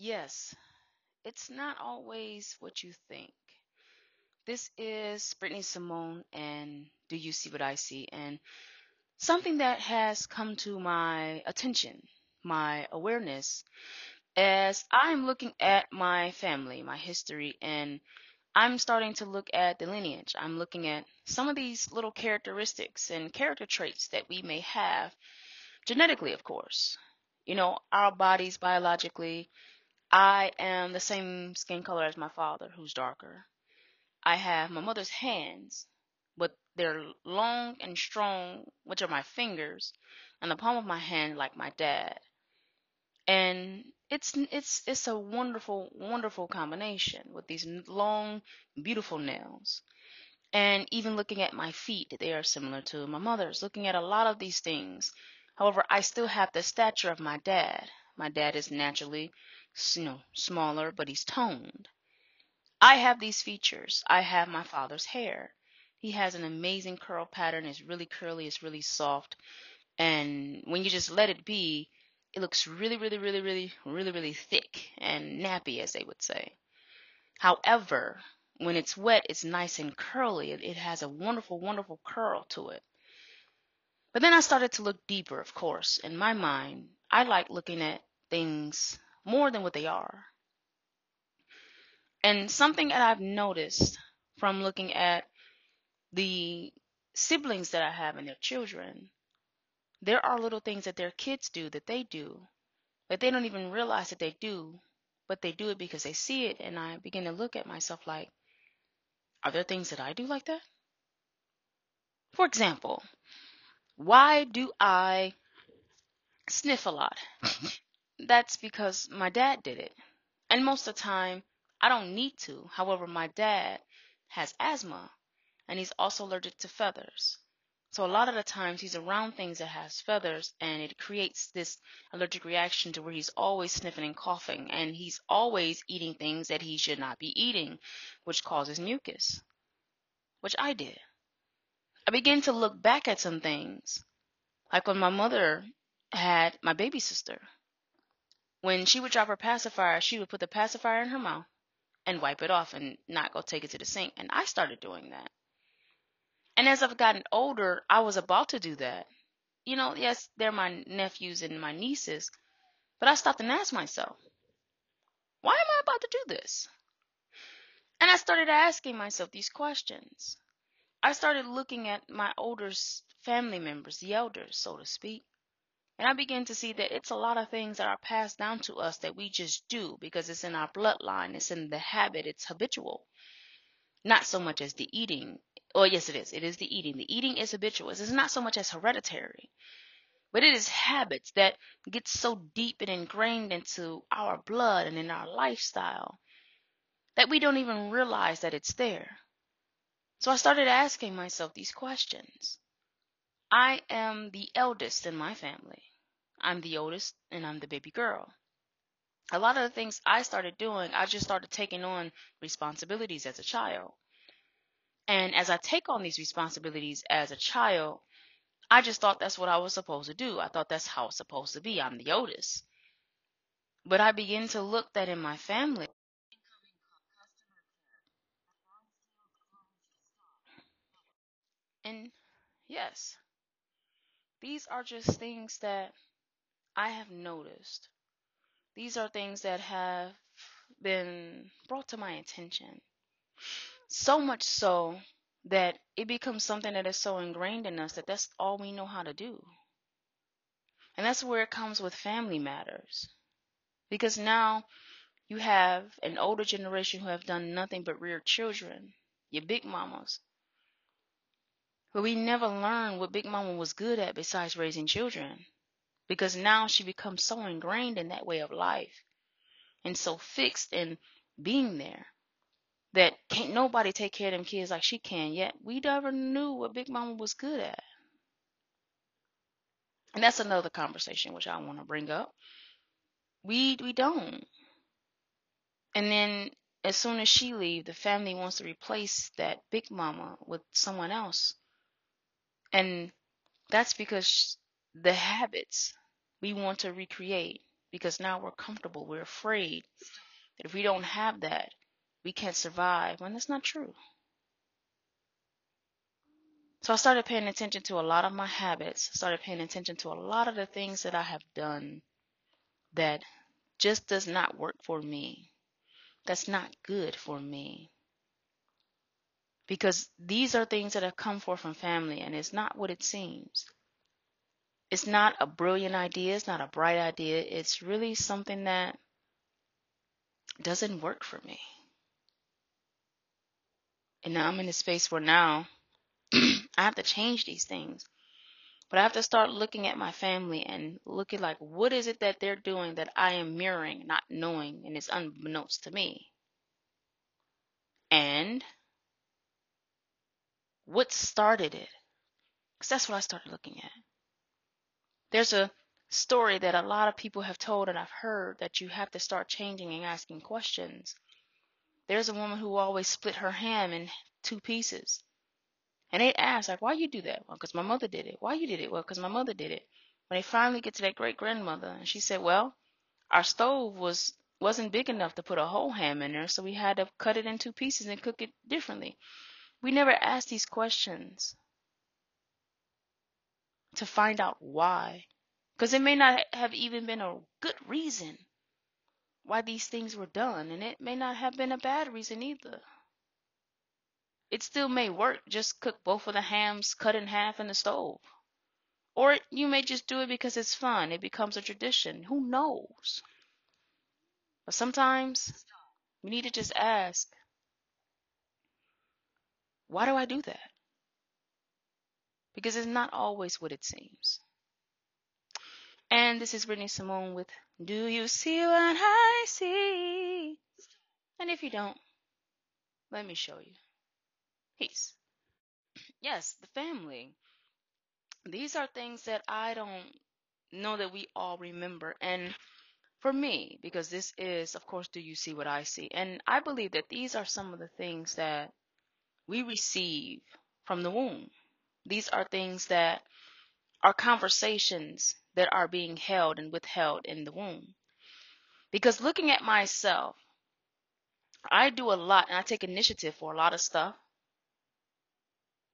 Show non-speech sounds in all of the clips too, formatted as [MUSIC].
Yes, it's not always what you think. This is Brittany Simone, and Do You See What I See? And something that has come to my attention, my awareness, as I'm looking at my family, my history, and I'm starting to look at the lineage. I'm looking at some of these little characteristics and character traits that we may have genetically, of course. You know, our bodies biologically. I am the same skin color as my father, who's darker. I have my mother's hands, but they're long and strong, which are my fingers, and the palm of my hand like my dad. And it's it's it's a wonderful wonderful combination with these long beautiful nails. And even looking at my feet, they are similar to my mother's. Looking at a lot of these things. However, I still have the stature of my dad. My dad is naturally, you know, smaller, but he's toned. I have these features. I have my father's hair. He has an amazing curl pattern. It's really curly. It's really soft. And when you just let it be, it looks really, really, really, really, really, really thick and nappy, as they would say. However, when it's wet, it's nice and curly. It, has a wonderful, wonderful curl to it. But then I started to look deeper, of course. In my mind, I like looking at things more than what they are. And something that I've noticed from looking at the siblings that I have and their children, there are little things that their kids do that they do that they don't even realize that they do, but they do it because they see it. And I begin to look at myself like, are there things that I do like that? For example, why do I sniff a lot? [LAUGHS] That's because my dad did it. And most of the time, I don't need to. However, my dad has asthma and he's also allergic to feathers. So a lot of the times he's around things that has feathers and it creates this allergic reaction to where he's always sniffing and coughing and he's always eating things that he should not be eating, which causes mucus, which I did. I began to look back at some things, like when my mother had my baby sister. When she would drop her pacifier, she would put the pacifier in her mouth and wipe it off and not go take it to the sink. And I started doing that. And as I've gotten older, I was about to do that. You know, yes, they're my nephews and my nieces, but I stopped and asked myself, why am I about to do this? And I started asking myself these questions. I started looking at my older family members, the elders, so to speak, and I began to see that it's a lot of things that are passed down to us that we just do because it's in our bloodline, it's in the habit, it's habitual. Not so much as the eating. Oh, yes, it is. It is the eating. The eating is habitual. It's not so much as hereditary, but it is habits that get so deep and ingrained into our blood and in our lifestyle that we don't even realize that it's there. So I started asking myself these questions. I am the eldest in my family. I'm the oldest and I'm the baby girl. A lot of the things I started doing, I just started taking on responsibilities as a child. And as I take on these responsibilities as a child, I just thought that's what I was supposed to do. I thought that's how it's supposed to be. I'm the oldest. But I begin to look that in my family. And yes, these are just things that I have noticed. These are things that have been brought to my attention. So much so that it becomes something that is so ingrained in us that that's all we know how to do. And that's where it comes with family matters. Because now you have an older generation who have done nothing but rear children, your big mamas. But we never learned what Big Mama was good at besides raising children because now she becomes so ingrained in that way of life and so fixed in being there that can't nobody take care of them kids like she can yet. We never knew what big mama was good at. And that's another conversation which i want to bring up. We we don't. And then as soon as she leave the family wants to replace that big mama with someone else. And that's because the habits we want to recreate because now we're comfortable. We're afraid that if we don't have that, we can't survive. When that's not true. So I started paying attention to a lot of my habits, started paying attention to a lot of the things that I have done that just does not work for me. That's not good for me. Because these are things that have come forth from family and it's not what it seems. It's not a brilliant idea, it's not a bright idea. It's really something that doesn't work for me. And now I'm in a space where now [CLEARS THROAT] I have to change these things. But I have to start looking at my family and looking like, what is it that they're doing that I am mirroring, not knowing, and it's unbeknownst to me? And what started it? Because that's what I started looking at. There's a story that a lot of people have told and I've heard that you have to start changing and asking questions. There's a woman who always split her ham in two pieces. And they ask, like, why you do that? Well, because my mother did it. Why you did it? Well, because my mother did it. When they finally get to that great grandmother, and she said, well, our stove was wasn't big enough to put a whole ham in there, so we had to cut it in two pieces and cook it differently. We never ask these questions to find out why. Because it may not have even been a good reason why these things were done, and it may not have been a bad reason either. It still may work, just cook both of the hams cut in half in the stove. Or you may just do it because it's fun, it becomes a tradition. Who knows? But sometimes we need to just ask, why do I do that? Because it's not always what it seems. And this is Brittany Simone with Do You See What I See? And if you don't, let me show you. Peace. Yes, the family. These are things that I don't know that we all remember. And for me, because this is, of course, do you see what I see? And I believe that these are some of the things that we receive from the womb. These are things that are conversations that are being held and withheld in the womb. Because looking at myself, I do a lot and I take initiative for a lot of stuff.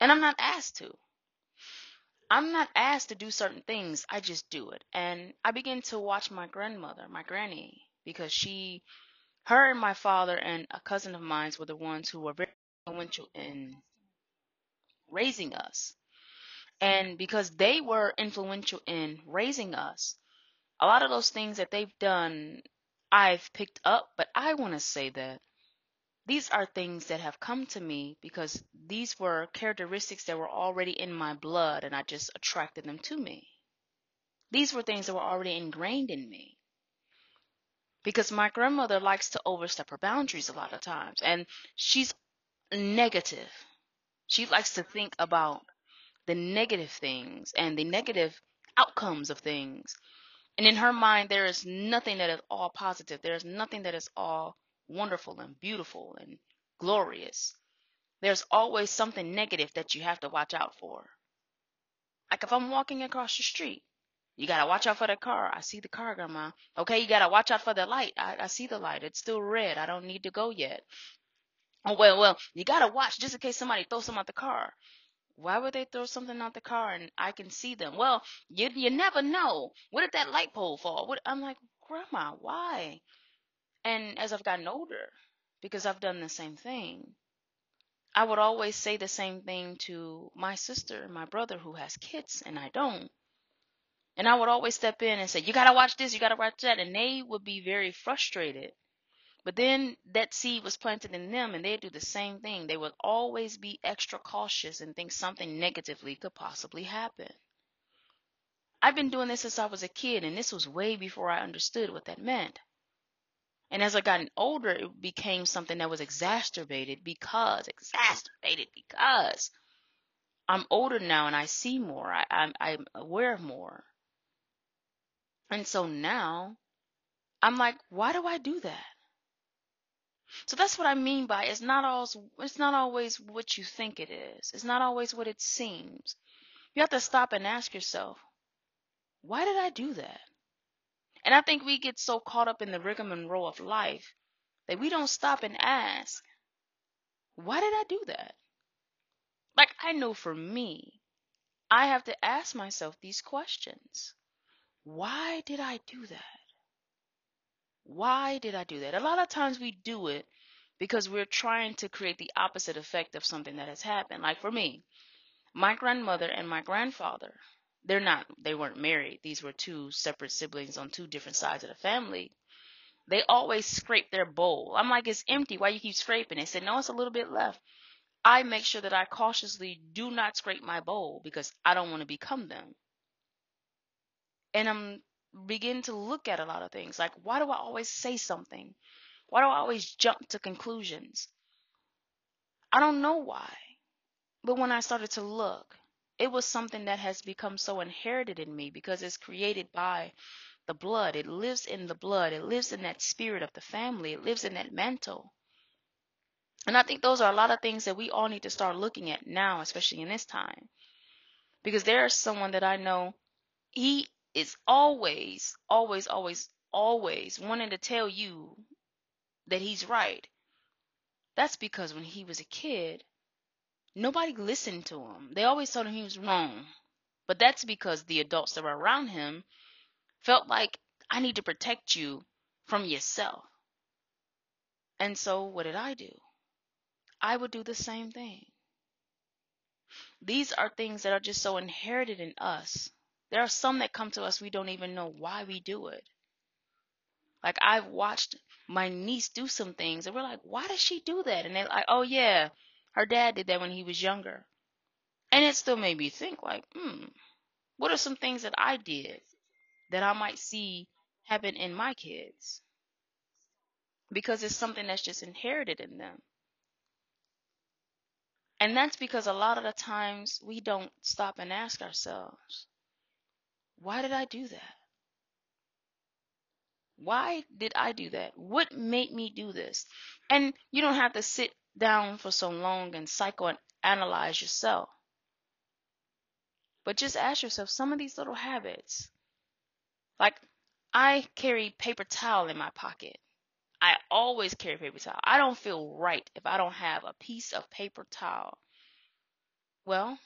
And I'm not asked to. I'm not asked to do certain things. I just do it. And I begin to watch my grandmother, my granny, because she, her and my father and a cousin of mine were the ones who were very influential in raising us. And because they were influential in raising us, a lot of those things that they've done, I've picked up. But I want to say that these are things that have come to me because these were characteristics that were already in my blood and I just attracted them to me. These were things that were already ingrained in me. Because my grandmother likes to overstep her boundaries a lot of times and she's negative. She likes to think about the negative things and the negative outcomes of things. And in her mind, there is nothing that is all positive. There is nothing that is all wonderful and beautiful and glorious. There's always something negative that you have to watch out for. Like if I'm walking across the street, you gotta watch out for the car. I see the car, grandma. Okay, you gotta watch out for the light. I, I see the light. It's still red. I don't need to go yet. Oh well, well, you gotta watch just in case somebody throws something out the car. Why would they throw something out the car and I can see them? Well, you you never know. What if that light pole fall? What I'm like, grandma, why? And as I've gotten older, because I've done the same thing, I would always say the same thing to my sister and my brother who has kids and I don't. And I would always step in and say, You gotta watch this, you gotta watch that. And they would be very frustrated. But then that seed was planted in them and they'd do the same thing. They would always be extra cautious and think something negatively could possibly happen. I've been doing this since I was a kid, and this was way before I understood what that meant. And as I gotten older, it became something that was exacerbated because, exacerbated because I'm older now and I see more. I, I'm, I'm aware of more. And so now I'm like, why do I do that? So that's what I mean by it's not always it's not always what you think it is. It's not always what it seems. You have to stop and ask yourself, why did I do that? And I think we get so caught up in the rigmarole of life that we don't stop and ask, why did I do that? Like, I know for me, I have to ask myself these questions. Why did I do that? Why did I do that? A lot of times we do it because we're trying to create the opposite effect of something that has happened. Like for me, my grandmother and my grandfather, they're not, they weren't married. These were two separate siblings on two different sides of the family. They always scrape their bowl. I'm like, it's empty. Why you keep scraping? They said, no, it's a little bit left. I make sure that I cautiously do not scrape my bowl because I don't want to become them. And I'm begin to look at a lot of things like why do I always say something? Why do I always jump to conclusions? I don't know why. But when I started to look, it was something that has become so inherited in me because it's created by the blood. It lives in the blood. It lives in that spirit of the family. It lives in that mantle. And I think those are a lot of things that we all need to start looking at now, especially in this time. Because there is someone that I know, he is always, always, always, always wanting to tell you that he's right. That's because when he was a kid, nobody listened to him. They always told him he was wrong. But that's because the adults that were around him felt like, I need to protect you from yourself. And so, what did I do? I would do the same thing. These are things that are just so inherited in us. There are some that come to us we don't even know why we do it. Like I've watched my niece do some things and we're like, why does she do that? And they're like, oh yeah, her dad did that when he was younger. And it still made me think like, hmm, what are some things that I did that I might see happen in my kids? Because it's something that's just inherited in them. And that's because a lot of the times we don't stop and ask ourselves, why did I do that? Why did I do that? What made me do this? And you don't have to sit down for so long and psychoanalyze yourself. But just ask yourself some of these little habits. Like, I carry paper towel in my pocket. I always carry paper towel. I don't feel right if I don't have a piece of paper towel. Well,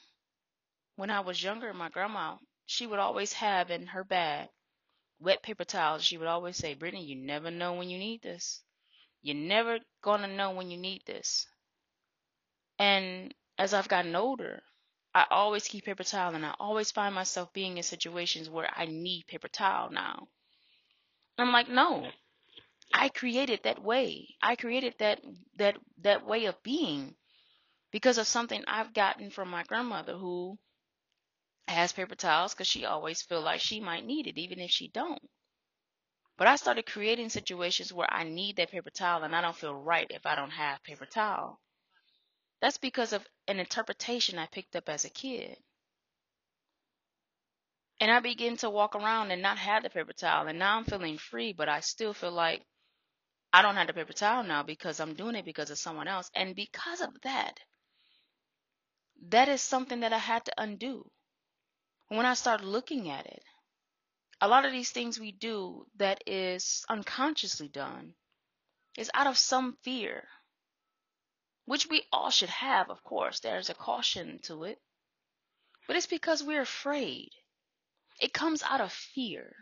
when I was younger, my grandma, she would always have in her bag wet paper towels. She would always say, Brittany, you never know when you need this. You're never going to know when you need this. And as I've gotten older, I always keep paper towel and I always find myself being in situations where I need paper towel now. I'm like, no, I created that way. I created that that that way of being because of something I've gotten from my grandmother who has paper towels because she always feel like she might need it even if she don't. But I started creating situations where I need that paper towel and I don't feel right if I don't have paper towel. That's because of an interpretation I picked up as a kid. And I begin to walk around and not have the paper towel. And now I'm feeling free, but I still feel like I don't have the paper towel now because I'm doing it because of someone else. And because of that, that is something that I had to undo. When I start looking at it, a lot of these things we do that is unconsciously done is out of some fear, which we all should have, of course. There's a caution to it. But it's because we're afraid. It comes out of fear.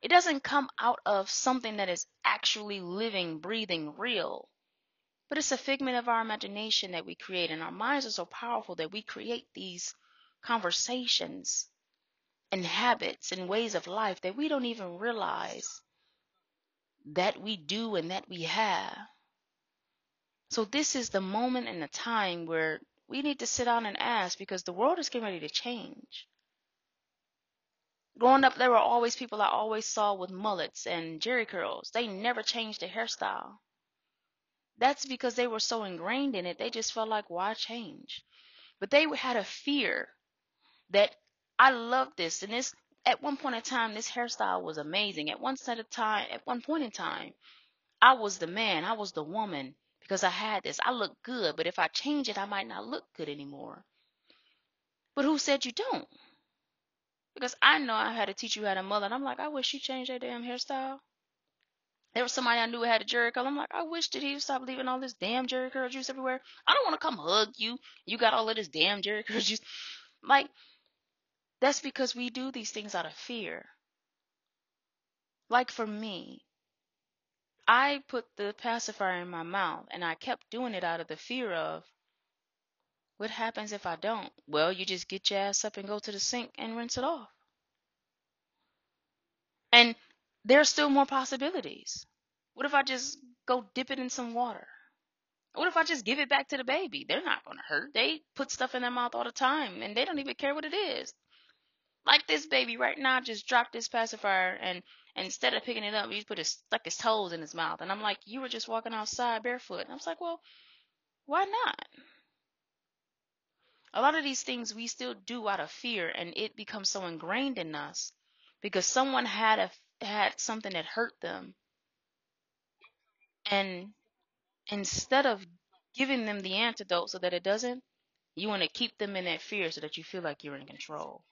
It doesn't come out of something that is actually living, breathing, real. But it's a figment of our imagination that we create. And our minds are so powerful that we create these conversations and habits and ways of life that we don't even realize that we do and that we have. So this is the moment and the time where we need to sit down and ask because the world is getting ready to change. Growing up, there were always people I always saw with mullets and Jheri curls. They never changed their hairstyle. That's because they were so ingrained in it, they just felt like, why change? But they had a fear that I love this. And this, at one point in time, this hairstyle was amazing. At one set of time, at one point in time, I was the man, I was the woman because I had this. I look good, but if I change it, I might not look good anymore. But who said you don't? Because I know I had to teach you how to mother. And I'm like, I wish she changed that damn hairstyle. There was somebody I knew had a Jheri curl. I'm like, I wish that he would stop leaving all this damn Jheri curl juice everywhere. I don't want to come hug you. You got all of this damn Jheri curl juice. Like, that's because we do these things out of fear. Like for me, I put the pacifier in my mouth and I kept doing it out of the fear of what happens if I don't? Well, you just get your ass up and go to the sink and rinse it off. And there's still more possibilities. What if I just go dip it in some water? What if I just give it back to the baby? They're not going to hurt. They put stuff in their mouth all the time and they don't even care what it is. Like this baby right now just dropped this pacifier and, instead of picking it up, he put his stuck his toes in his mouth. And I'm like, you were just walking outside barefoot. And I was like, well, why not? A lot of these things we still do out of fear and it becomes so ingrained in us because someone had a had something that hurt them and instead of giving them the antidote so that it doesn't, you want to keep them in that fear so that you feel like you're in control.